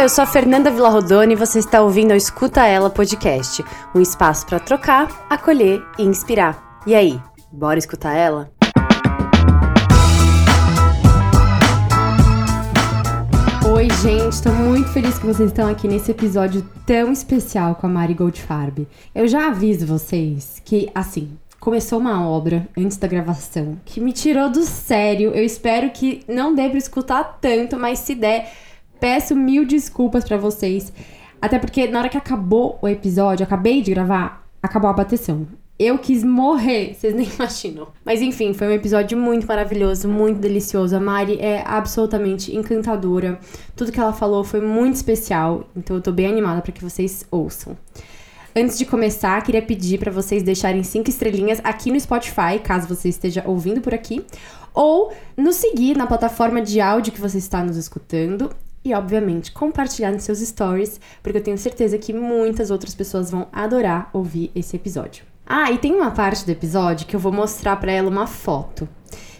Eu sou a Fernanda Villarrodone e você está ouvindo o Escuta Ela Podcast, um espaço para trocar, acolher e inspirar. E aí, bora escutar ela? Oi, gente, estou muito feliz que vocês estão aqui nesse episódio tão especial com a Mari Goldfarb. Eu já aviso vocês que, assim, começou uma obra antes da gravação que me tirou do sério. Eu espero que não dê para escutar tanto, mas se der Peço mil desculpas para vocês. Até porque na hora que acabou o episódio, acabei de gravar, acabou a bateção. Eu quis morrer, vocês nem imaginam. Mas enfim, foi um episódio muito maravilhoso, muito delicioso. A Mari é absolutamente encantadora. Tudo que ela falou foi muito especial, então eu tô bem animada para que vocês ouçam. Antes de começar, queria pedir para vocês deixarem cinco estrelinhas aqui no Spotify, caso você esteja ouvindo por aqui, ou nos seguir na plataforma de áudio que você está nos escutando e, obviamente, compartilhar nos seus stories, porque eu tenho certeza que muitas outras pessoas vão adorar ouvir esse episódio. Ah, e tem uma parte do episódio que eu vou mostrar para ela uma foto.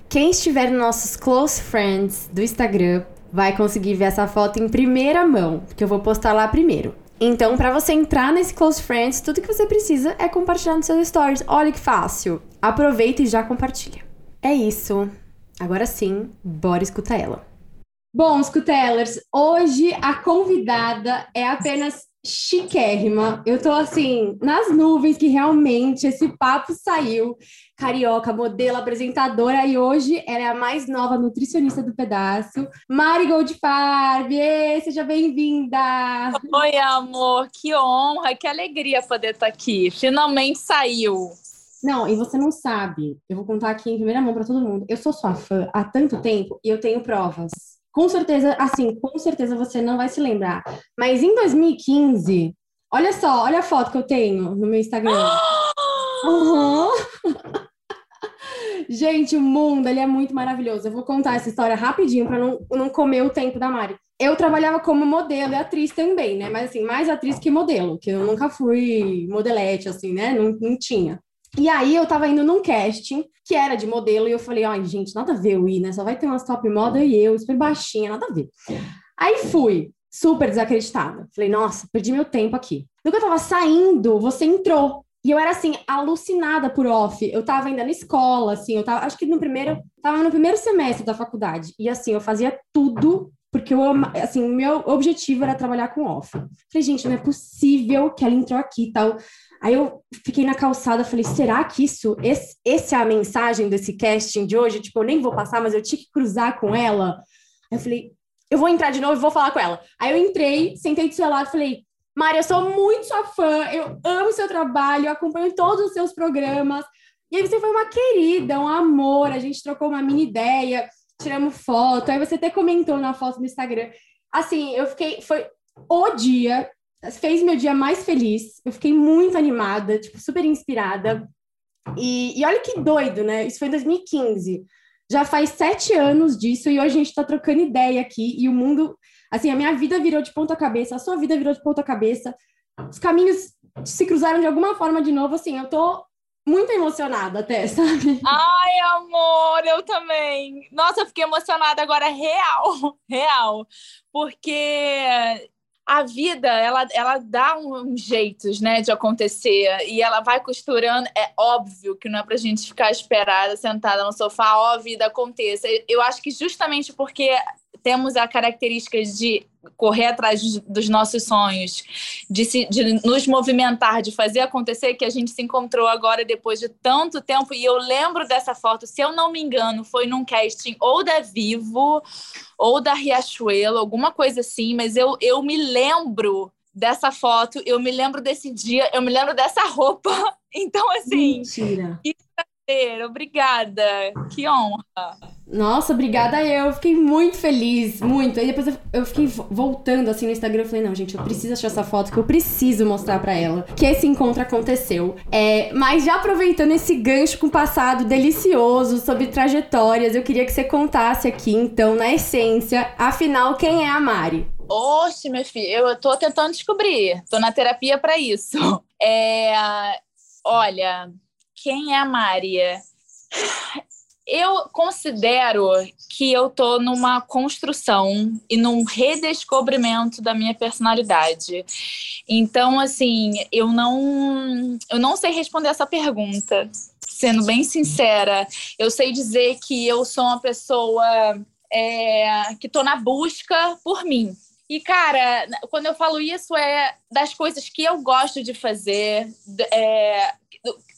Quem estiver nos nossos close friends do Instagram vai conseguir ver essa foto em primeira mão, porque eu vou postar lá primeiro. Então, para você entrar nesse Close Friends, tudo que você precisa é compartilhar nos seus stories. Olha que fácil. Aproveita e já compartilha. É isso. Agora sim, bora escutar ela. Bom, Scutellers, hoje a convidada é apenas chiquérrima. Eu tô assim, nas nuvens que realmente esse papo saiu. Carioca, modelo, apresentadora, e hoje ela é a mais nova nutricionista do pedaço, Mari Goldfarb. Seja bem-vinda! Oi, amor, que honra, que alegria poder estar aqui. Finalmente saiu. Não, e você não sabe. Eu vou contar aqui em primeira mão para todo mundo. Eu sou sua fã há tanto tempo e eu tenho provas. Com certeza, assim, com certeza você não vai se lembrar. Mas em 2015, olha só, olha a foto que eu tenho no meu Instagram. Uhum. Gente, o mundo, ele é muito maravilhoso. Eu vou contar essa história rapidinho para não, não comer o tempo da Mari. Eu trabalhava como modelo e atriz também, né? Mas assim, mais atriz que modelo, que eu nunca fui modelete, assim, né? Não, não tinha. E aí eu tava indo num casting que era de modelo e eu falei, ai, gente, nada a ver eu ir, né? Só vai ter umas top moda e eu, super baixinha, nada a ver. Aí fui, super desacreditada. Falei, nossa, perdi meu tempo aqui. No que eu tava saindo, você entrou. E eu era assim, alucinada por off. Eu tava ainda na escola, assim, eu tava, acho que no primeiro, tava no primeiro semestre da faculdade. E assim, eu fazia tudo porque eu, assim, o meu objetivo era trabalhar com off. Falei, gente, não é possível que ela entrou aqui e tal. Aí eu fiquei na calçada, falei, será que isso, esse, esse é a mensagem desse casting de hoje? Tipo, eu nem vou passar, mas eu tinha que cruzar com ela. Aí eu falei, eu vou entrar de novo e vou falar com ela. Aí eu entrei, sentei do seu lado e falei, Maria, eu sou muito sua fã, eu amo seu trabalho, eu acompanho todos os seus programas. E aí você foi uma querida, um amor, a gente trocou uma mini ideia, tiramos foto, aí você até comentou na foto no Instagram. Assim, eu fiquei, foi o dia fez meu dia mais feliz. Eu fiquei muito animada, tipo, super inspirada. E, e olha que doido, né? Isso foi em 2015. Já faz sete anos disso e hoje a gente está trocando ideia aqui e o mundo, assim, a minha vida virou de ponta cabeça, a sua vida virou de ponta cabeça. Os caminhos se cruzaram de alguma forma de novo, assim, eu tô muito emocionada até, sabe? Ai, amor, eu também. Nossa, eu fiquei emocionada agora, real, real. Porque a vida ela, ela dá uns jeitos né, de acontecer e ela vai costurando. É óbvio que não é para a gente ficar esperada, sentada no sofá, ó, a vida aconteça. Eu acho que justamente porque temos a característica de correr atrás dos nossos sonhos, de, se, de nos movimentar, de fazer acontecer, que a gente se encontrou agora depois de tanto tempo. E eu lembro dessa foto, se eu não me engano, foi num casting ou da Vivo ou da Riachuelo, alguma coisa assim, mas eu, eu me lembro dessa foto, eu me lembro desse dia, eu me lembro dessa roupa. Então, assim. Mentira. Que prazer, obrigada. Que honra. Nossa, obrigada eu. Fiquei muito feliz, muito. Aí depois eu fiquei voltando assim no Instagram. Eu falei, não, gente, eu preciso achar essa foto que eu preciso mostrar para ela que esse encontro aconteceu. É, mas já aproveitando esse gancho com o passado delicioso sobre trajetórias, eu queria que você contasse aqui, então, na essência, afinal, quem é a Mari? Oxe, minha filha, eu tô tentando descobrir. Tô na terapia para isso. É, olha, quem é a Maria? eu considero que eu tô numa construção e num redescobrimento da minha personalidade. Então, assim, eu não, eu não sei responder essa pergunta. Sendo bem sincera, eu sei dizer que eu sou uma pessoa é, que tô na busca por mim. E, cara, quando eu falo isso, é das coisas que eu gosto de fazer, é,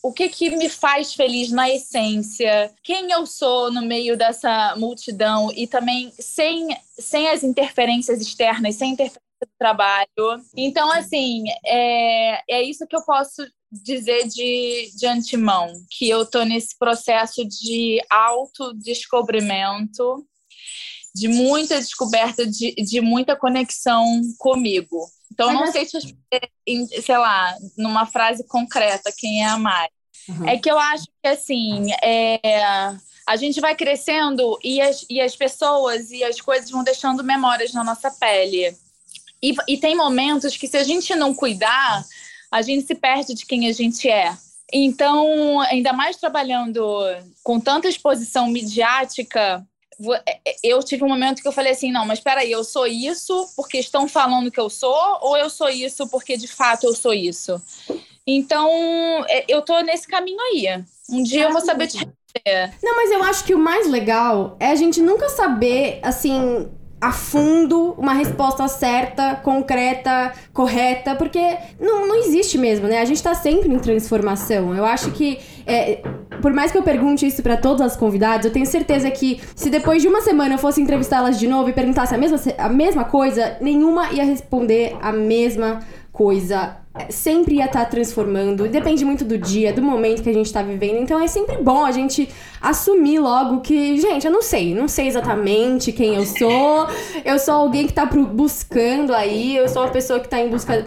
o que, que me faz feliz na essência, quem eu sou no meio dessa multidão? E também sem, sem as interferências externas, sem interferência do trabalho. Então, assim, é, é isso que eu posso dizer de, de antemão, que eu estou nesse processo de autodescobrimento de muita descoberta, de, de muita conexão comigo. Então, eu não sei se sei lá, numa frase concreta, quem é a Mari. Uhum. É que eu acho que, assim, é, a gente vai crescendo e as, e as pessoas e as coisas vão deixando memórias na nossa pele. E, e tem momentos que, se a gente não cuidar, a gente se perde de quem a gente é. Então, ainda mais trabalhando com tanta exposição midiática, eu tive um momento que eu falei assim, não, mas espera aí, eu sou isso porque estão falando que eu sou ou eu sou isso porque de fato eu sou isso? Então, é, eu tô nesse caminho aí. Um dia eu vou saber te responder. Não, mas eu acho que o mais legal é a gente nunca saber, assim, a fundo uma resposta certa, concreta, correta, porque não, não existe mesmo, né? A gente tá sempre em transformação. Eu acho que, é, por mais que eu pergunte isso para todas as convidadas, eu tenho certeza que se depois de uma semana eu fosse entrevistá-las de novo e perguntasse a mesma, a mesma coisa, nenhuma ia responder a mesma coisa sempre ia estar tá transformando, depende muito do dia, do momento que a gente está vivendo. Então é sempre bom a gente assumir logo que, gente, eu não sei, não sei exatamente quem eu sou. Eu sou alguém que está buscando aí, eu sou uma pessoa que está em busca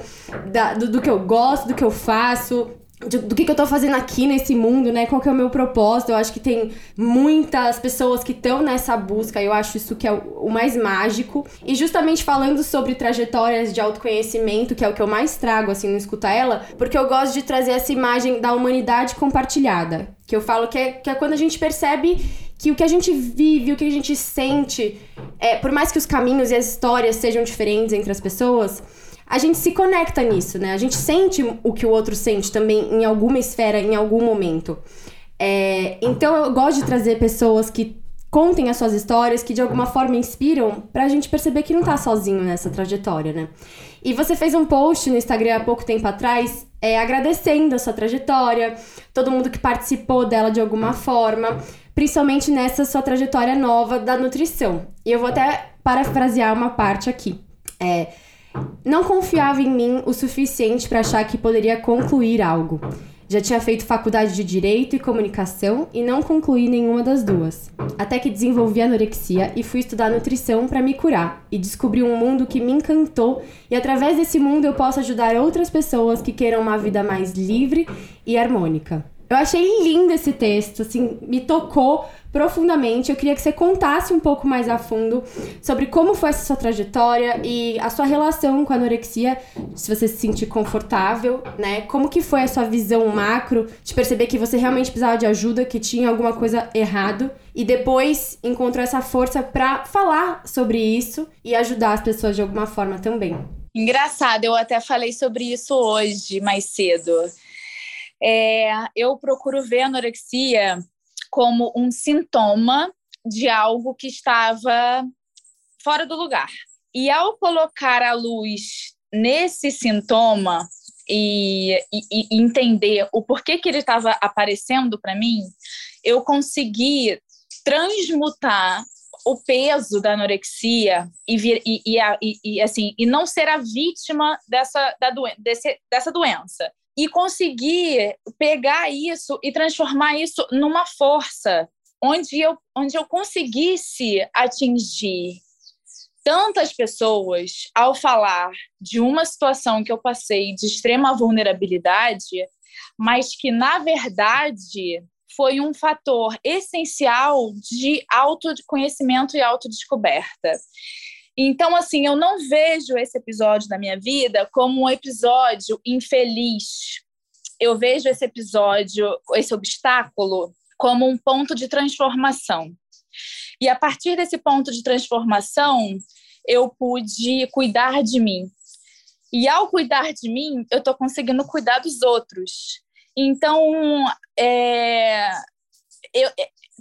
da, do, do que eu gosto, do que eu faço do que, que eu tô fazendo aqui nesse mundo, né? Qual que é o meu propósito? Eu acho que tem muitas pessoas que estão nessa busca, eu acho isso que é o, o, mais mágico. E justamente falando sobre trajetórias de autoconhecimento, que é o que eu mais trago, assim, no Escuta Ela, porque eu gosto de trazer essa imagem da humanidade compartilhada. Que eu falo que é, que é quando a gente percebe que o que a gente vive, o que a gente sente, é, por mais que os caminhos e as histórias sejam diferentes entre as pessoas a gente se conecta nisso, né? A gente sente o que o outro sente também em alguma esfera, em algum momento. É, então eu gosto de trazer pessoas que contem as suas histórias, que de alguma forma inspiram, pra gente perceber que não tá sozinho nessa trajetória, né? E você fez um post no Instagram há pouco tempo atrás, é, agradecendo a sua trajetória, todo mundo que participou dela de alguma forma, principalmente nessa sua trajetória nova da nutrição. E eu vou até parafrasear uma parte aqui. É, não confiava em mim o suficiente para achar que poderia concluir algo. Já tinha feito faculdade de Direito e Comunicação e não concluí nenhuma das duas. Até que desenvolvi anorexia e fui estudar nutrição para me curar e descobri um mundo que me encantou e através desse mundo eu posso ajudar outras pessoas que queiram uma vida mais livre e harmônica. Eu achei lindo esse texto, assim, me tocou profundamente. Eu queria que você contasse um pouco mais a fundo sobre como foi essa sua trajetória e a sua relação com a anorexia, se você se sentir confortável, né? Como que foi a sua visão macro de perceber que você realmente precisava de ajuda, que tinha alguma coisa errado e depois encontrou essa força para falar sobre isso e ajudar as pessoas de alguma forma também. Engraçado, eu até falei sobre isso hoje mais cedo é, eu procuro ver a anorexia como um sintoma de algo que estava fora do lugar. E ao colocar a luz nesse sintoma e, e, e entender o porquê que ele estava aparecendo para mim, eu consegui transmutar o peso da anorexia e, vir, e, e, e, assim e não ser a vítima dessa, da doen desse, dessa doença e conseguir pegar isso e transformar isso numa força onde eu, onde eu conseguisse atingir tantas pessoas ao falar de uma situação que eu passei de extrema vulnerabilidade, mas que, na verdade, foi um fator essencial de autoconhecimento e autodescoberta. Então, assim, eu não vejo esse episódio da minha vida como um episódio infeliz. Eu vejo esse episódio, esse obstáculo, como um ponto de transformação. E a partir desse ponto de transformação, eu pude cuidar de mim. E ao cuidar de mim, eu estou conseguindo cuidar dos outros. Então, é, eu,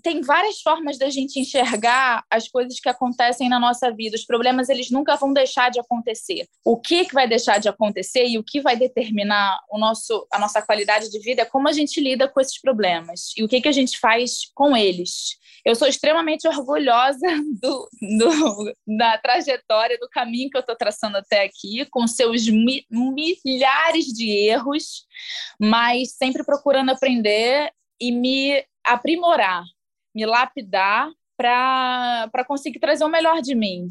tem várias formas da gente enxergar as coisas que acontecem na nossa vida. Os problemas eles nunca vão deixar de acontecer. O que, que vai deixar de acontecer e o que vai determinar o nosso, a nossa qualidade de vida é como a gente lida com esses problemas e o que, que a gente faz com eles. Eu sou extremamente orgulhosa do, do, da trajetória, do caminho que eu estou traçando até aqui, com seus mi, milhares de erros, mas sempre procurando aprender e me aprimorar, me lapidar para conseguir trazer o melhor de mim.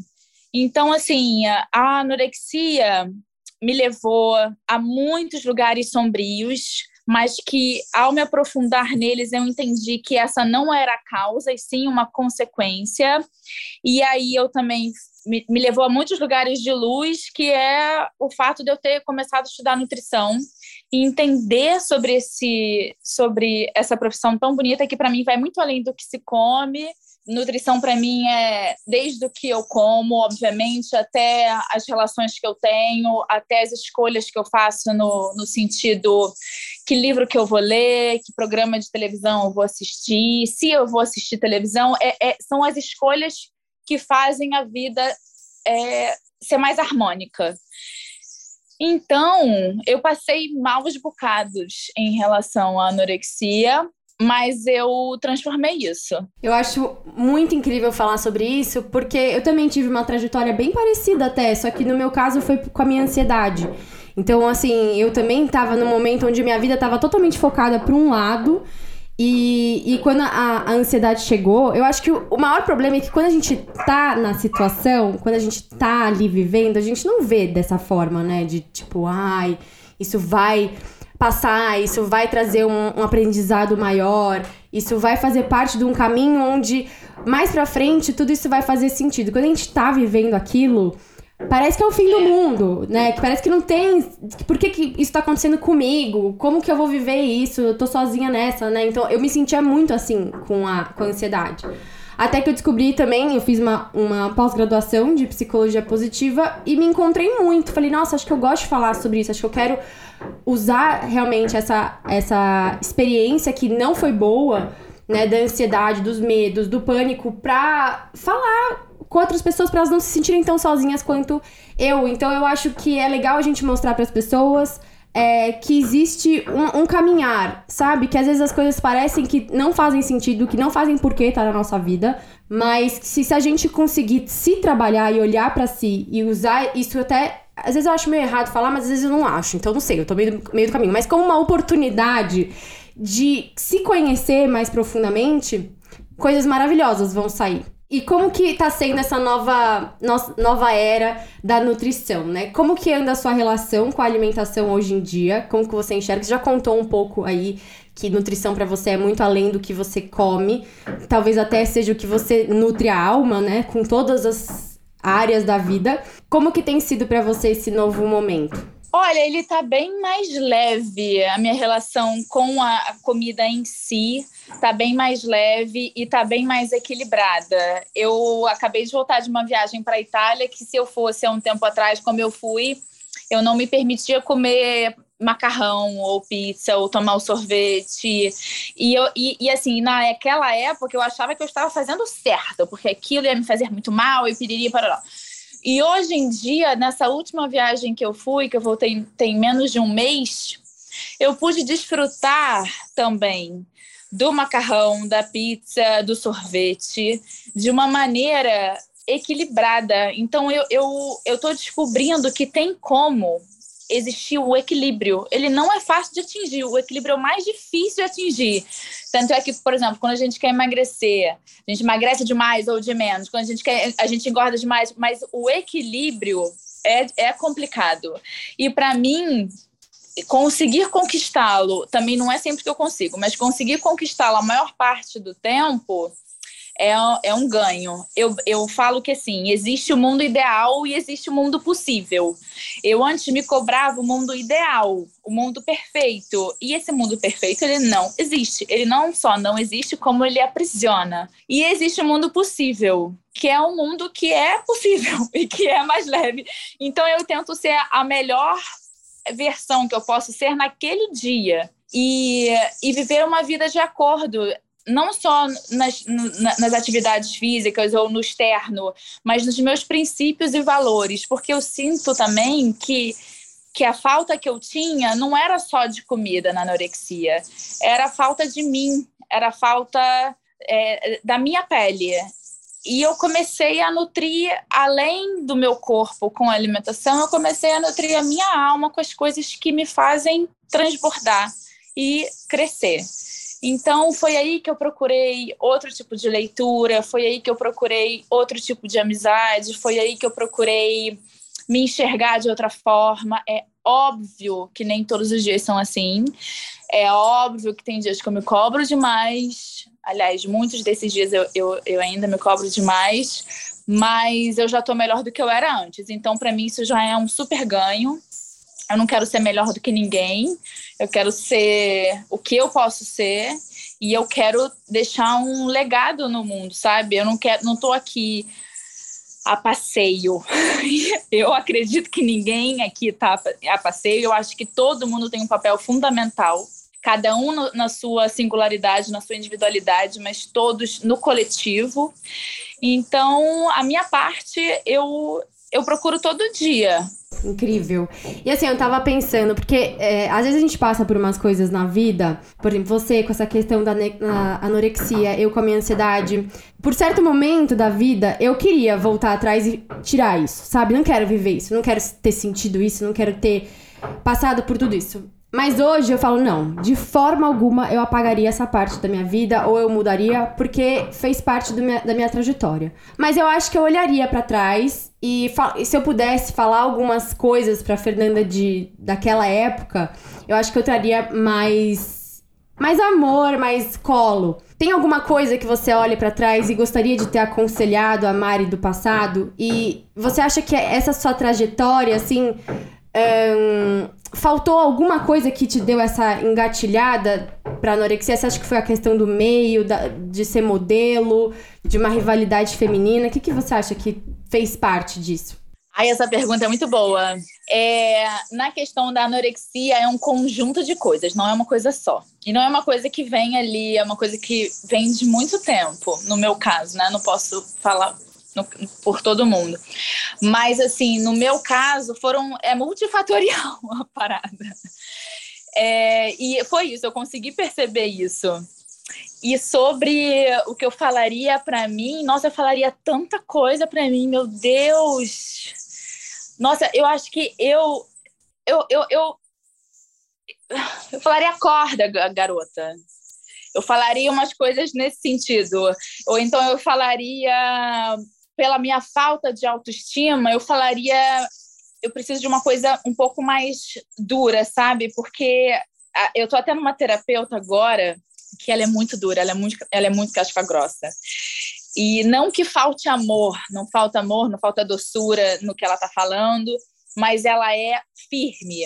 Então, assim, a anorexia me levou a muitos lugares sombrios, mas que ao me aprofundar neles eu entendi que essa não era a causa e sim uma consequência. E aí eu também me, me levou a muitos lugares de luz, que é o fato de eu ter começado a estudar nutrição e entender sobre esse sobre essa profissão tão bonita que para mim vai muito além do que se come Nutrição para mim é desde o que eu como, obviamente, até as relações que eu tenho, até as escolhas que eu faço no, no sentido que livro que eu vou ler, que programa de televisão eu vou assistir, se eu vou assistir televisão, é, é são as escolhas que fazem a vida é, ser mais harmônica. Então, eu passei maus bocados em relação à anorexia, mas eu transformei isso. Eu acho muito incrível falar sobre isso, porque eu também tive uma trajetória bem parecida até, só que no meu caso foi com a minha ansiedade. Então, assim, eu também estava num momento onde minha vida estava totalmente focada para um lado. E, e quando a, a, ansiedade chegou, eu acho que o, o, maior problema é que quando a gente tá na situação, quando a gente tá ali vivendo, a gente não vê dessa forma, né? De tipo, ai, isso vai passar, isso vai trazer um, um, aprendizado maior, isso vai fazer parte de um caminho onde mais pra frente tudo isso vai fazer sentido. Quando a gente tá vivendo aquilo, parece que é o fim do mundo, né? Que parece que não tem. Por que, que isso tá acontecendo comigo? Como que eu vou viver isso? Eu tô sozinha nessa, né? Então eu me sentia muito assim com a, com a ansiedade. Até que eu descobri também, eu fiz uma, uma pós-graduação de psicologia positiva e me encontrei muito. Falei, nossa, acho que eu gosto de falar sobre isso, acho que eu quero usar realmente essa, essa experiência que não foi boa, né, da ansiedade, dos medos, do pânico, pra falar com outras pessoas para elas não se sentirem tão sozinhas quanto eu. Então eu acho que é legal a gente mostrar para as pessoas é, que existe um, um, caminhar, sabe? Que às vezes as coisas parecem que não fazem sentido, que não fazem porquê estar tá na nossa vida, mas se, se a gente conseguir se trabalhar e olhar para si e usar isso até. Às vezes eu acho meio errado falar, mas às vezes eu não acho. Então não sei, eu tô meio, meio do caminho. Mas como uma oportunidade de se conhecer mais profundamente, coisas maravilhosas vão sair. E como que tá sendo essa nova, no, nova era da nutrição, né? Como que anda a sua relação com a alimentação hoje em dia? Como que você enxerga? Você já contou um pouco aí que nutrição para você é muito além do que você come. Talvez até seja o que você nutre a alma, né? Com todas as áreas da vida. Como que tem sido para você esse novo momento? Olha, ele está bem mais leve. A minha relação com a comida em si está bem mais leve e está bem mais equilibrada. Eu acabei de voltar de uma viagem para a Itália que se eu fosse há um tempo atrás, como eu fui, eu não me permitia comer macarrão ou pizza ou tomar o sorvete e, eu, e, e assim naquela época eu achava que eu estava fazendo certo porque aquilo ia me fazer muito mal e pediria para e hoje em dia, nessa última viagem que eu fui, que eu voltei tem menos de um mês, eu pude desfrutar também do macarrão, da pizza, do sorvete, de uma maneira equilibrada. Então eu eu eu tô descobrindo que tem como existir o equilíbrio. Ele não é fácil de atingir, o equilíbrio é o mais difícil de atingir. Tanto é que, por exemplo, quando a gente quer emagrecer, a gente emagrece demais ou de menos, quando a gente quer, a gente engorda demais, mas o equilíbrio é, é complicado. E para mim, conseguir conquistá-lo também não é sempre que eu consigo, mas conseguir conquistá-lo a maior parte do tempo é, é um ganho. Eu, eu falo que assim, existe o mundo ideal e existe o mundo possível. Eu antes me cobrava o mundo ideal, o mundo perfeito. E esse mundo perfeito, ele não existe. Ele não só não existe, como ele aprisiona. E existe o mundo possível, que é um mundo que é possível e que é mais leve. Então eu tento ser a melhor versão que eu posso ser naquele dia. E, e viver uma vida de acordo não só nas, nas atividades físicas ou no externo, mas nos meus princípios e valores, porque eu sinto também que que a falta que eu tinha não era só de comida na anorexia, era falta de mim, era falta é, da minha pele. E eu comecei a nutrir, além do meu corpo com a alimentação, eu comecei a nutrir a minha alma com as coisas que me fazem transbordar e crescer. Então, foi aí que eu procurei outro tipo de leitura, foi aí que eu procurei outro tipo de amizade, foi aí que eu procurei me enxergar de outra forma. É óbvio que nem todos os dias são assim. É óbvio que tem dias que eu me cobro demais. Aliás, muitos desses dias eu, eu, eu ainda me cobro demais, mas eu já estou melhor do que eu era antes. Então, para mim, isso já é um super ganho. Eu não quero ser melhor do que ninguém, eu quero ser o que eu posso ser e eu quero deixar um legado no mundo, sabe? Eu não quero, não tô aqui a passeio. Eu acredito que ninguém aqui está a passeio. Eu acho que todo mundo tem um papel fundamental, cada um no, na sua singularidade, na sua individualidade, mas todos no coletivo. Então, a minha parte eu eu procuro todo dia. Incrível. E assim, eu tava pensando, porque é, às vezes a gente passa por umas coisas na vida, por exemplo, você com essa questão da anorexia, eu com a minha ansiedade. Por certo momento da vida, eu queria voltar atrás e tirar isso, sabe? Não quero viver isso, não quero ter sentido isso, não quero ter passado por tudo isso. Mas hoje eu falo, não, de forma alguma eu apagaria essa parte da minha vida ou eu mudaria porque fez parte minha, da minha trajetória. Mas eu acho que eu olharia para trás e, e, se eu pudesse falar algumas coisas para Fernanda de daquela época, eu acho que eu traria mais mais amor, mais colo. Tem alguma coisa que você olha para trás e gostaria de ter aconselhado a Mari do passado? E você acha que essa sua trajetória assim, um, faltou alguma coisa que te deu essa engatilhada pra anorexia? Você acha que foi a questão do meio, da, de ser modelo, de uma rivalidade feminina? O que, que você acha que fez parte disso? Ai, essa pergunta é muito boa. É, na questão da anorexia, é um conjunto de coisas, não é uma coisa só. E não é uma coisa que vem ali, é uma coisa que vem de muito tempo, no meu caso, né? Não posso falar no, por todo mundo. Mas, assim, no meu caso, foram é multifatorial a parada. É, e foi isso, eu consegui perceber isso. E sobre o que eu falaria para mim, nossa, eu falaria tanta coisa para mim, meu Deus. Nossa, eu acho que eu eu, eu, eu, eu falaria acorda, garota. Eu falaria umas coisas nesse sentido. Ou então eu falaria pela minha falta de autoestima, eu falaria eu preciso de uma coisa um pouco mais dura, sabe? Porque eu tô até numa terapeuta agora que ela é muito dura, ela é muito, ela é muito casca grossa. E não que falte amor, não falta amor, não falta doçura no que ela tá falando, mas ela é firme.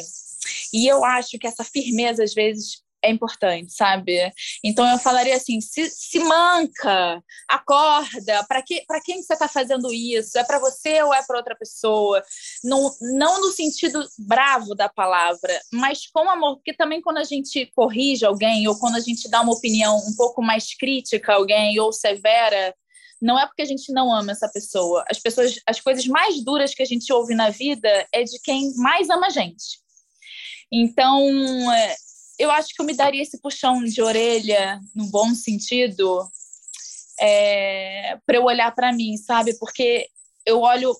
E eu acho que essa firmeza às vezes é importante, sabe? Então eu falaria assim: se, se manca, acorda, para que, quem você está fazendo isso? É para você ou é para outra pessoa? Não, não no sentido bravo da palavra, mas com amor, porque também quando a gente corrige alguém ou quando a gente dá uma opinião um pouco mais crítica a alguém ou severa, não é porque a gente não ama essa pessoa. As pessoas, as coisas mais duras que a gente ouve na vida é de quem mais ama a gente. Então, é, eu acho que eu me daria esse puxão de orelha, no bom sentido, é, para eu olhar para mim, sabe? Porque eu olho,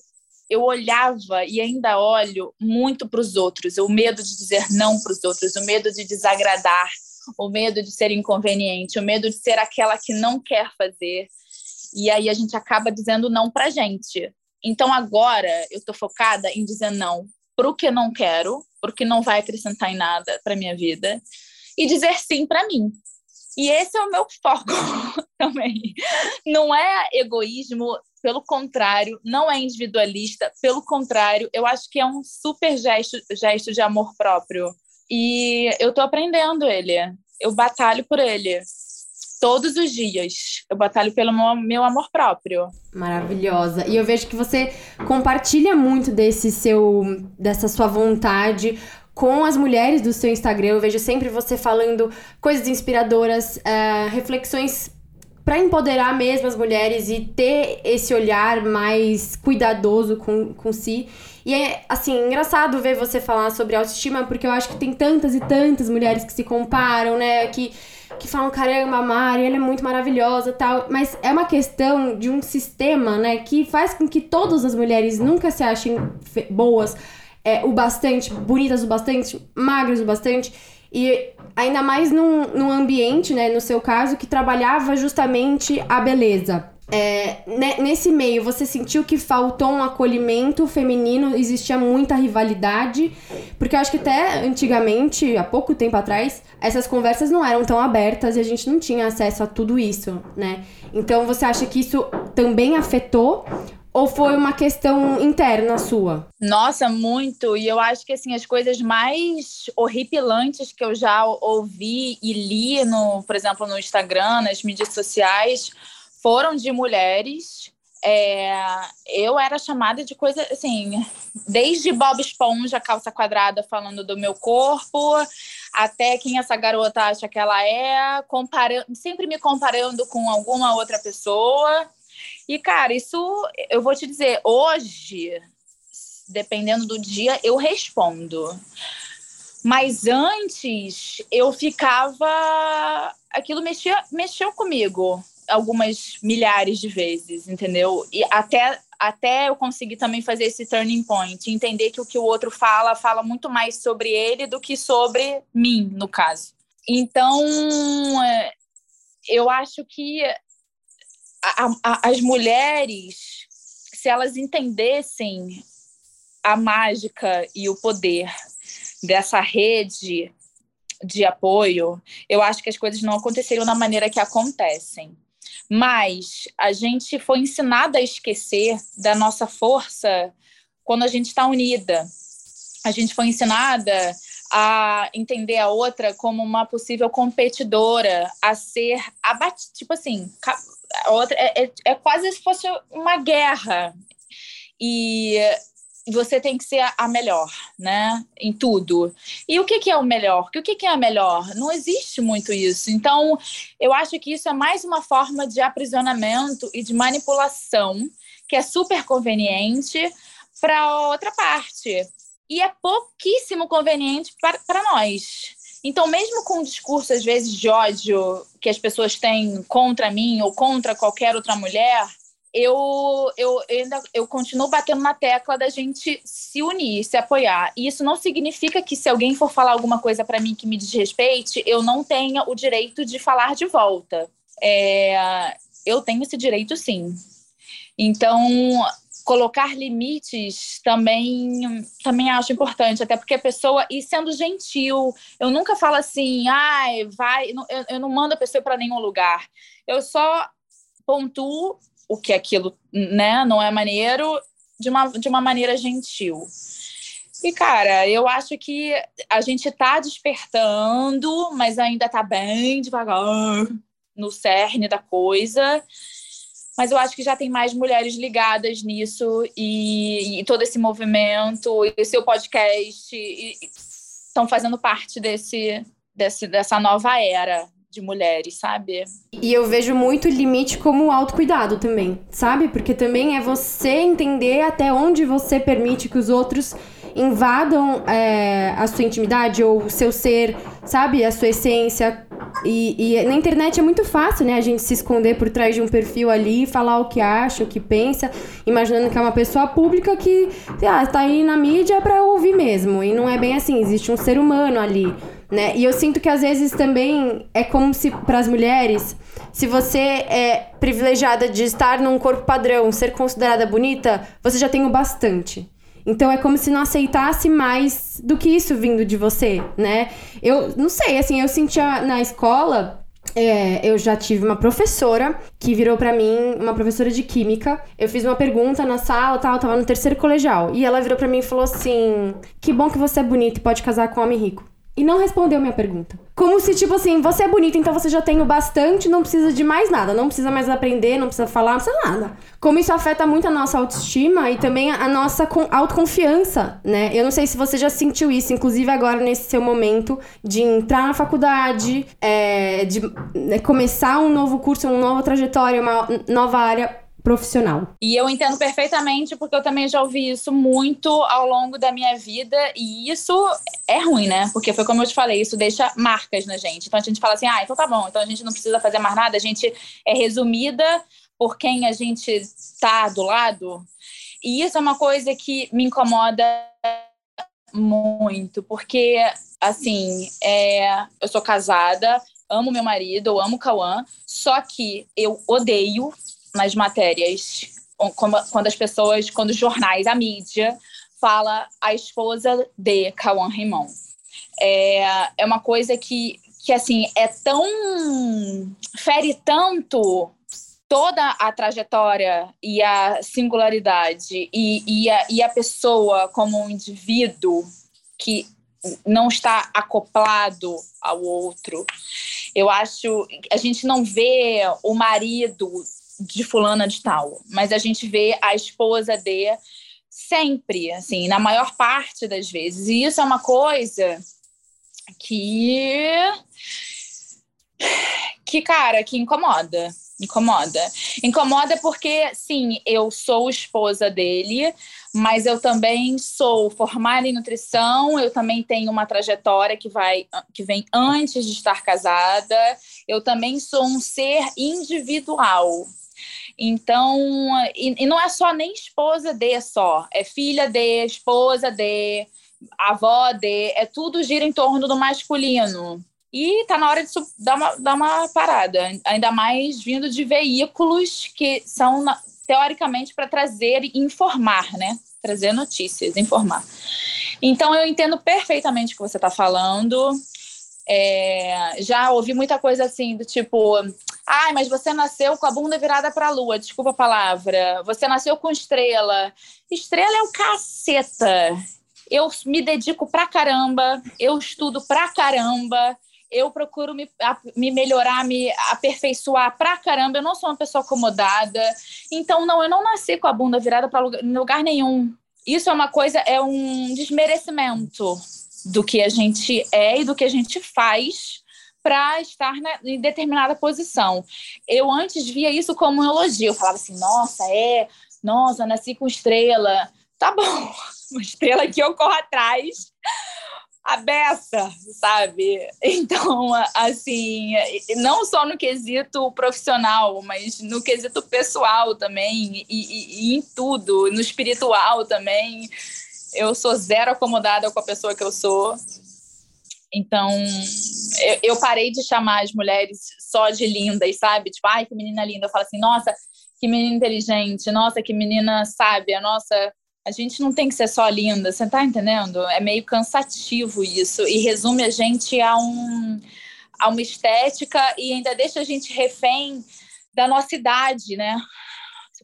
eu olhava e ainda olho muito para os outros, o medo de dizer não para os outros, o medo de desagradar, o medo de ser inconveniente, o medo de ser aquela que não quer fazer. E aí a gente acaba dizendo não para gente. Então agora eu estou focada em dizer não para o que não quero, porque não vai acrescentar em nada para minha vida, e dizer sim para mim. E esse é o meu foco também. Não é egoísmo, pelo contrário, não é individualista, pelo contrário, eu acho que é um super gesto, gesto de amor próprio. E eu tô aprendendo ele. Eu batalho por ele todos os dias. Eu batalho pelo meu amor próprio. Maravilhosa. E eu vejo que você compartilha muito desse seu dessa sua vontade com as mulheres do seu Instagram. Eu vejo sempre você falando coisas inspiradoras, uh, reflexões para empoderar mesmo as mulheres e ter esse olhar mais cuidadoso com, com si. E é, assim, engraçado ver você falar sobre autoestima, porque eu acho que tem tantas e tantas mulheres que se comparam, né? Que que falam, caramba, Mari, ela é muito maravilhosa tal. Mas é uma questão de um sistema, né, que faz com que todas as mulheres nunca se achem boas, é, o bastante, bonitas o bastante, magras o bastante. E ainda mais num, num ambiente, né, no seu caso, que trabalhava justamente a beleza. É, nesse meio, você sentiu que faltou um acolhimento feminino? Existia muita rivalidade? Porque eu acho que até antigamente, há pouco tempo atrás, essas conversas não eram tão abertas e a gente não tinha acesso a tudo isso, né? Então você acha que isso também afetou? Ou foi uma questão interna sua? Nossa, muito. E eu acho que assim, as coisas mais horripilantes que eu já ouvi e li no, por exemplo, no Instagram, nas mídias sociais, foram de mulheres. É, eu era chamada de coisa assim, desde Bob Esponja, calça quadrada, falando do meu corpo, até quem essa garota acha que ela é, comparando, sempre me comparando com alguma outra pessoa. E, cara, isso eu vou te dizer, hoje, dependendo do dia, eu respondo. Mas antes eu ficava. Aquilo mexia, mexeu comigo algumas milhares de vezes, entendeu? E até, até eu conseguir também fazer esse turning point, entender que o que o outro fala, fala muito mais sobre ele do que sobre mim, no caso. Então, é, eu acho que a, a, as mulheres, se elas entendessem a mágica e o poder dessa rede de apoio, eu acho que as coisas não aconteceriam da maneira que acontecem. Mas a gente foi ensinada a esquecer da nossa força quando a gente está unida. A gente foi ensinada a entender a outra como uma possível competidora, a ser abatida. Tipo assim, a outra é, é, é quase se fosse uma guerra. E você tem que ser a melhor, né? Em tudo. E o que, que é o melhor? O que, que é a melhor? Não existe muito isso. Então, eu acho que isso é mais uma forma de aprisionamento e de manipulação que é super conveniente para outra parte. E é pouquíssimo conveniente para nós. Então, mesmo com um discurso, às vezes, de ódio que as pessoas têm contra mim ou contra qualquer outra mulher, eu, eu, ainda eu continuo batendo na tecla da gente se unir, se apoiar. E isso não significa que se alguém for falar alguma coisa para mim que me desrespeite, eu não tenha o direito de falar de volta. É, eu tenho esse direito sim. Então, colocar limites também também acho importante, até porque a pessoa e sendo gentil, eu nunca falo assim, ai, vai, eu, eu não mando a pessoa para nenhum lugar. Eu só pontuo o que aquilo, né, não é maneiro de uma, de uma maneira gentil. E, cara, eu acho que a gente tá despertando, mas ainda tá bem devagar no cerne da coisa. Mas eu acho que já tem mais mulheres ligadas nisso e, e todo esse movimento e seu podcast estão fazendo parte desse, desse, dessa nova era de mulheres, sabe? E eu vejo muito limite como autocuidado também, sabe? Porque também é você entender até onde você permite que os outros invadam é, a sua intimidade ou o seu ser, sabe? A sua essência. E, e, na internet é muito fácil, né? A gente se esconder por trás de um perfil ali, falar o que acha, o que pensa, imaginando que é uma pessoa pública que ah, tá aí na mídia para ouvir mesmo. E não é bem assim, existe um ser humano ali né? E eu sinto que às vezes também é como se para as mulheres, se você é privilegiada de estar num corpo padrão, ser considerada bonita, você já tem o bastante. Então é como se não aceitasse mais do que isso vindo de você, né? Eu não sei, assim, eu sentia na escola é, eu já tive uma professora que virou para mim, uma professora de química. Eu fiz uma pergunta na sala, tal, tava no terceiro colegial. E ela virou para mim e falou assim: Que bom que você é bonito e pode casar com um homem rico e não respondeu minha pergunta. Como se, tipo assim, você é bonita, então você já tem o bastante, não precisa de mais nada. Não precisa mais aprender, não precisa falar, não precisa nada. Como isso afeta muito a nossa autoestima e também a nossa autoconfiança, né? Eu não sei se você já sentiu isso, inclusive agora nesse seu momento de entrar na faculdade, é, de né, começar um novo curso, uma nova trajetória, uma nova área profissional. E eu entendo perfeitamente, porque eu também já ouvi isso muito ao longo da minha vida, e isso é ruim, né? Porque foi como eu te falei, isso deixa marcas na gente. Então a gente fala assim, ah, então tá bom, então a gente não precisa fazer mais nada, a gente é resumida por quem a gente tá do lado. E isso é uma coisa que me incomoda muito, porque, assim, é, eu sou casada, amo meu marido, eu amo Cauã, só que eu odeio nas matérias, quando as pessoas, quando os jornais, a mídia, fala a esposa de Cauã Raymond. É, é uma coisa que, que, assim, é tão... fere tanto toda a trajetória e a singularidade e, e, a, e a pessoa como um indivíduo que não está acoplado ao outro. Eu acho a gente não vê o marido de fulana de tal, mas a gente vê a esposa de sempre, assim, na maior parte das vezes. E isso é uma coisa que que cara, que incomoda. Incomoda. Incomoda porque, sim, eu sou esposa dele, mas eu também sou formada em nutrição, eu também tenho uma trajetória que vai que vem antes de estar casada. Eu também sou um ser individual. Então, e, e, não é só nem esposa de só, é filha de, esposa de, avó de, é tudo gira em torno do masculino. E tá na hora de dar uma, dar uma parada, ainda mais vindo de veículos que são, teoricamente, para trazer e informar, né? Trazer notícias, informar. Então, eu entendo perfeitamente o que você está falando. É, já ouvi muita coisa assim, do tipo, Ai, mas você nasceu com a bunda virada para a lua, desculpa a palavra. Você nasceu com estrela. Estrela é o caceta. Eu me dedico pra caramba, eu estudo pra caramba, eu procuro me, a, me melhorar, me aperfeiçoar pra caramba. Eu não sou uma pessoa acomodada. Então, não, eu não nasci com a bunda virada para lugar, lugar nenhum. Isso é uma coisa, é um desmerecimento do que a gente é e do que a gente faz para estar na, em determinada posição. Eu antes via isso como um elogio. Eu falava assim, nossa, é, nossa, nasci com estrela. Tá bom, uma estrela que eu corro atrás a beça, sabe? Então, assim, não só no quesito profissional, mas no quesito pessoal também, e, e, e, em tudo, no espiritual também. Eu sou zero acomodada com a pessoa que eu sou. Então, eu, eu, parei de chamar as mulheres só de lindas, sabe? Tipo, ai, que menina linda. Eu falo assim, nossa, que menina inteligente, nossa, que menina sábia, nossa. A gente não tem que ser só linda, você tá entendendo? É meio cansativo isso e resume a gente a, um, a uma estética e ainda deixa a gente refém da nossa idade, né?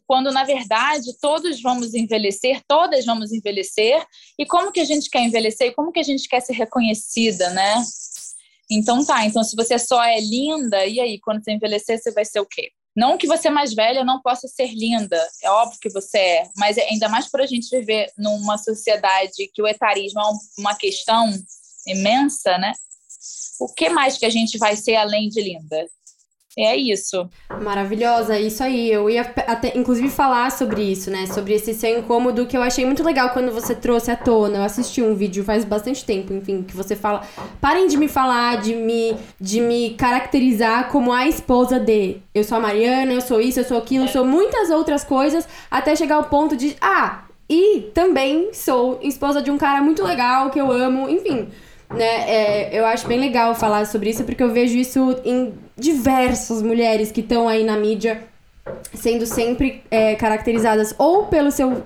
Quando na verdade todos vamos envelhecer, todas vamos envelhecer, e como que a gente quer envelhecer e como que a gente quer ser reconhecida, né? Então tá, então se você só é linda, e aí, quando você envelhecer, você vai ser o quê? Não que você mais velha não possa ser linda, é óbvio que você é, mas é ainda mais por a gente viver numa sociedade que o etarismo é uma questão imensa, né? O que mais que a gente vai ser além de linda? É isso. Maravilhosa, é isso aí. Eu ia até, inclusive, falar sobre isso, né? Sobre esse seu incômodo que eu achei muito legal quando você trouxe à tona. Eu assisti um vídeo faz bastante tempo, enfim, que você fala. Parem de me falar, de me, de me caracterizar como a esposa de. Eu sou a Mariana, eu sou isso, eu sou aquilo, eu sou muitas outras coisas, até chegar ao ponto de. Ah, e também sou esposa de um cara muito legal que eu amo, enfim né? É, eu acho bem legal falar sobre isso, porque eu vejo isso em diversas mulheres que estão aí na mídia sendo sempre é, caracterizadas ou pelo seu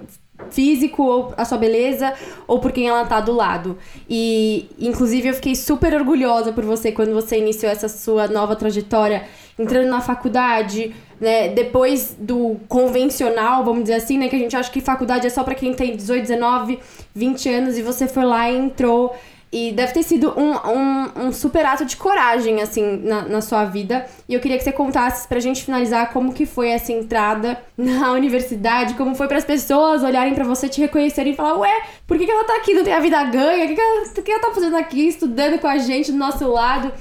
físico, ou a sua beleza, ou por quem ela tá do lado. E, inclusive, eu fiquei super orgulhosa por você quando você iniciou essa sua nova trajetória, entrando na faculdade, né? Depois do convencional, vamos dizer assim, né? Que a gente acha que faculdade é só para quem tem 18, 19, 20 anos, e você foi lá e entrou e deve ter sido um, um, um super ato de coragem, assim, na, na sua vida. E eu queria que você contasse pra gente finalizar como que foi essa entrada na universidade, como foi para as pessoas olharem para você, te reconhecerem e falar, ué, por que, que ela tá aqui, não tem a vida ganha? O que, que, ela, que ela tá fazendo aqui, estudando com a gente do nosso lado?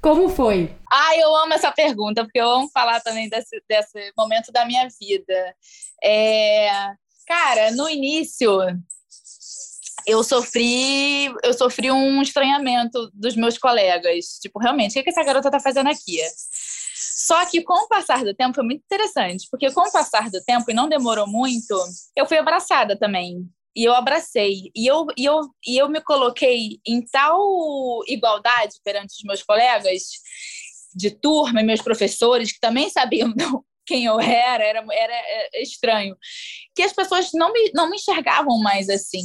Como foi? Ah, eu amo essa pergunta, porque eu amo falar também desse, desse momento da minha vida. É... Cara, no início, eu sofri, eu sofri um estranhamento dos meus colegas. Tipo, realmente, o que, que essa garota tá fazendo aqui? Só que com o passar do tempo foi muito interessante, porque com o passar do tempo, e não demorou muito, eu fui abraçada também. E eu abracei. E eu, e eu, e eu me coloquei em tal igualdade perante os meus colegas de turma, meus professores, que também sabiam quem eu era, era, era é, estranho, que as pessoas não me, não me enxergavam mais assim.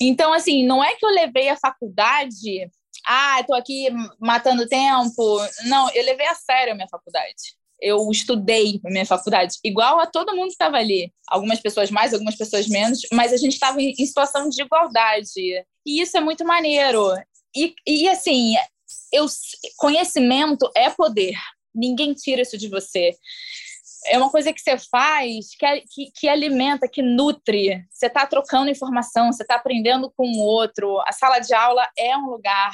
Então, assim, não é que eu levei a faculdade, ah, estou aqui matando tempo. Não, eu levei a sério a minha faculdade. Eu estudei a minha faculdade, igual a todo mundo que estava ali. Algumas pessoas mais, algumas pessoas menos, mas a gente estava em, situação de igualdade. E isso é muito maneiro. E, e assim, eu, conhecimento é poder. Ninguém tira isso de você é uma coisa que você faz que, que, que alimenta, que nutre. Você está trocando informação, você está aprendendo com o outro. A sala de aula é um lugar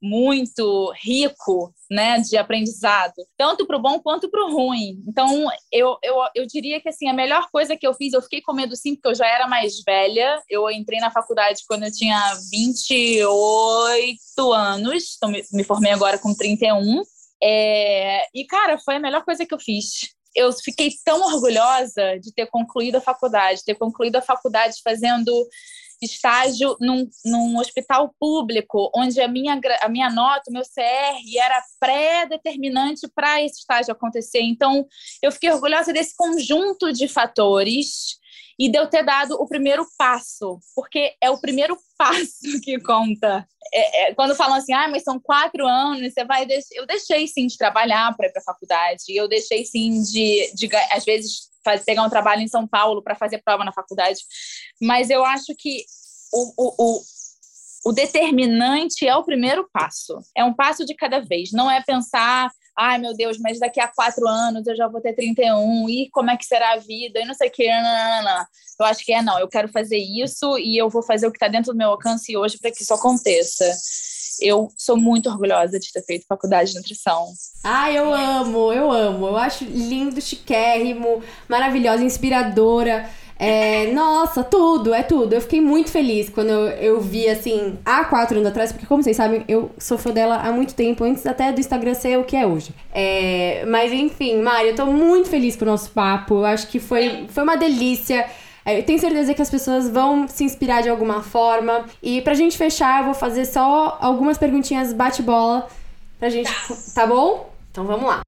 muito rico né, de aprendizado, tanto para o bom quanto para o ruim. Então, eu, eu, eu diria que assim, a melhor coisa que eu fiz, eu fiquei com medo sim, porque eu já era mais velha. Eu entrei na faculdade quando eu tinha 28 anos, então me, me formei agora com 31. É, e, cara, foi a melhor coisa que eu fiz eu fiquei tão orgulhosa de ter concluído a faculdade, ter concluído a faculdade fazendo estágio num, num hospital público, onde a minha, a minha nota, o meu CR, era pré-determinante para esse estágio acontecer. Então, eu fiquei orgulhosa desse conjunto de fatores e de eu ter dado o primeiro passo, porque é o primeiro passo que conta. É, é, quando falam assim, ah, mas são quatro anos, você vai. Eu deixei sim de trabalhar para ir para a faculdade, eu deixei sim de, de às vezes, fazer, pegar um trabalho em São Paulo para fazer prova na faculdade, mas eu acho que o, o, o o determinante é o primeiro passo. É um passo de cada vez. Não é pensar, ai meu Deus, mas daqui a quatro anos eu já vou ter 31, e como é que será a vida? E não sei o que, não, não, não. Eu acho que é não, eu quero fazer isso e eu vou fazer o que está dentro do meu alcance hoje para que isso aconteça. Eu sou muito orgulhosa de ter feito faculdade de nutrição. Ah, eu amo, eu amo. Eu acho lindo, chiquérrimo, maravilhosa, inspiradora. É, nossa, tudo, é tudo. Eu fiquei muito feliz quando eu, eu vi, assim, há quatro anos atrás, porque, como vocês sabem, eu sou fã dela há muito tempo, antes até do Instagram ser o que é hoje. É, mas, enfim, Mari, eu tô muito feliz com o nosso papo. Eu acho que foi, foi uma delícia. É, eu tenho certeza que as pessoas vão se inspirar de alguma forma. E pra gente fechar, eu vou fazer só algumas perguntinhas bate-bola pra gente. Tá bom? Então vamos lá.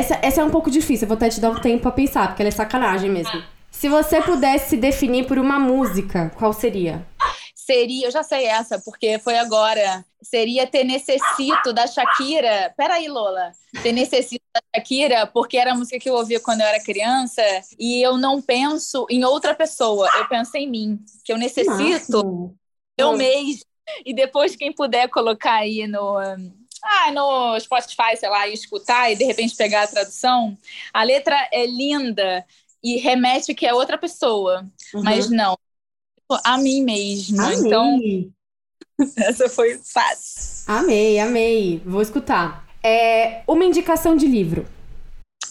Essa, essa é um pouco difícil, eu vou até te dar um tempo pra pensar, porque ela é sacanagem mesmo. Se você pudesse se definir por uma música, qual seria? Seria, eu já sei essa, porque foi agora. Seria Ter Necessito da Shakira. Peraí, Lola. Ter Necessito da Shakira, porque era a música que eu ouvia quando eu era criança e eu não penso em outra pessoa, eu penso em mim. Que eu necessito Nossa. eu mesmo. E depois, quem puder colocar aí no, ah, no Spotify, sei lá, e escutar e de repente pegar a tradução, a letra é linda e remete que é outra pessoa, uhum. mas não, a mim mesma. Amei. Então, essa foi fácil. Amei, amei. Vou escutar. É uma indicação de livro.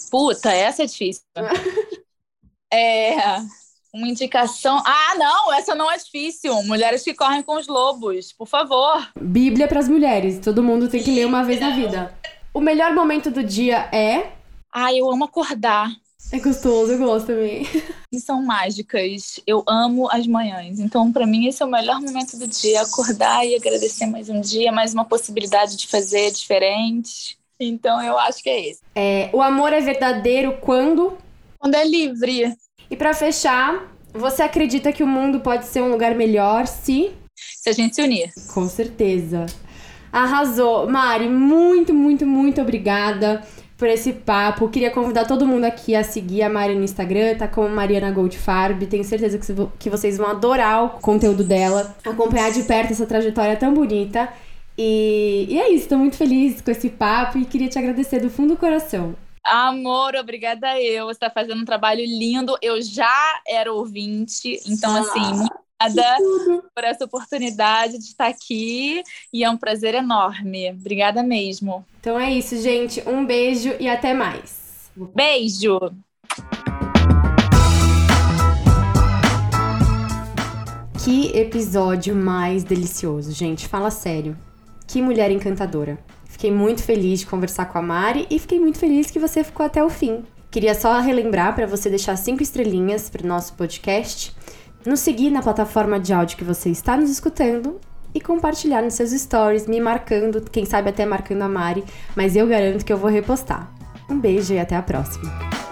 Puta, essa é difícil. é uma indicação. Ah, não, essa não é difícil. Mulheres que correm com os lobos, por favor. Bíblia para as mulheres. Todo mundo tem que ler uma vez na vida. O melhor momento do dia é. Ah, eu amo acordar. É gostoso, eu gosto também. São mágicas. Eu amo as manhãs. Então, para mim, esse é o melhor momento do dia: acordar e agradecer mais um dia, mais uma possibilidade de fazer diferente. Então, eu acho que é esse. É, o amor é verdadeiro quando? Quando é livre. E para fechar, você acredita que o mundo pode ser um lugar melhor se se a gente se unir? Com certeza. Arrasou. Mari, muito, muito, muito obrigada por esse papo. Queria convidar todo mundo aqui a seguir a Mari no Instagram, tá como Mariana Goldfarb. Tenho certeza que vocês vão adorar o conteúdo dela, acompanhar de perto essa trajetória tão bonita. E, e é isso, tô muito feliz com esse papo e queria te agradecer do fundo do coração. Amor, obrigada eu. Você está fazendo um trabalho lindo. Eu já era ouvinte, então, ah, assim, obrigada por essa oportunidade de estar aqui e é um prazer enorme. Obrigada mesmo. Então é isso, gente. Um beijo e até mais. Beijo! Que episódio mais delicioso, gente. Fala sério. Que mulher encantadora. Fiquei muito feliz de conversar com a Mari e fiquei muito feliz que você ficou até o fim. Queria só relembrar para você deixar cinco estrelinhas para o nosso podcast, nos seguir na plataforma de áudio que você está nos escutando e compartilhar nos seus stories, me marcando, quem sabe até marcando a Mari, mas eu garanto que eu vou repostar. Um beijo e até a próxima.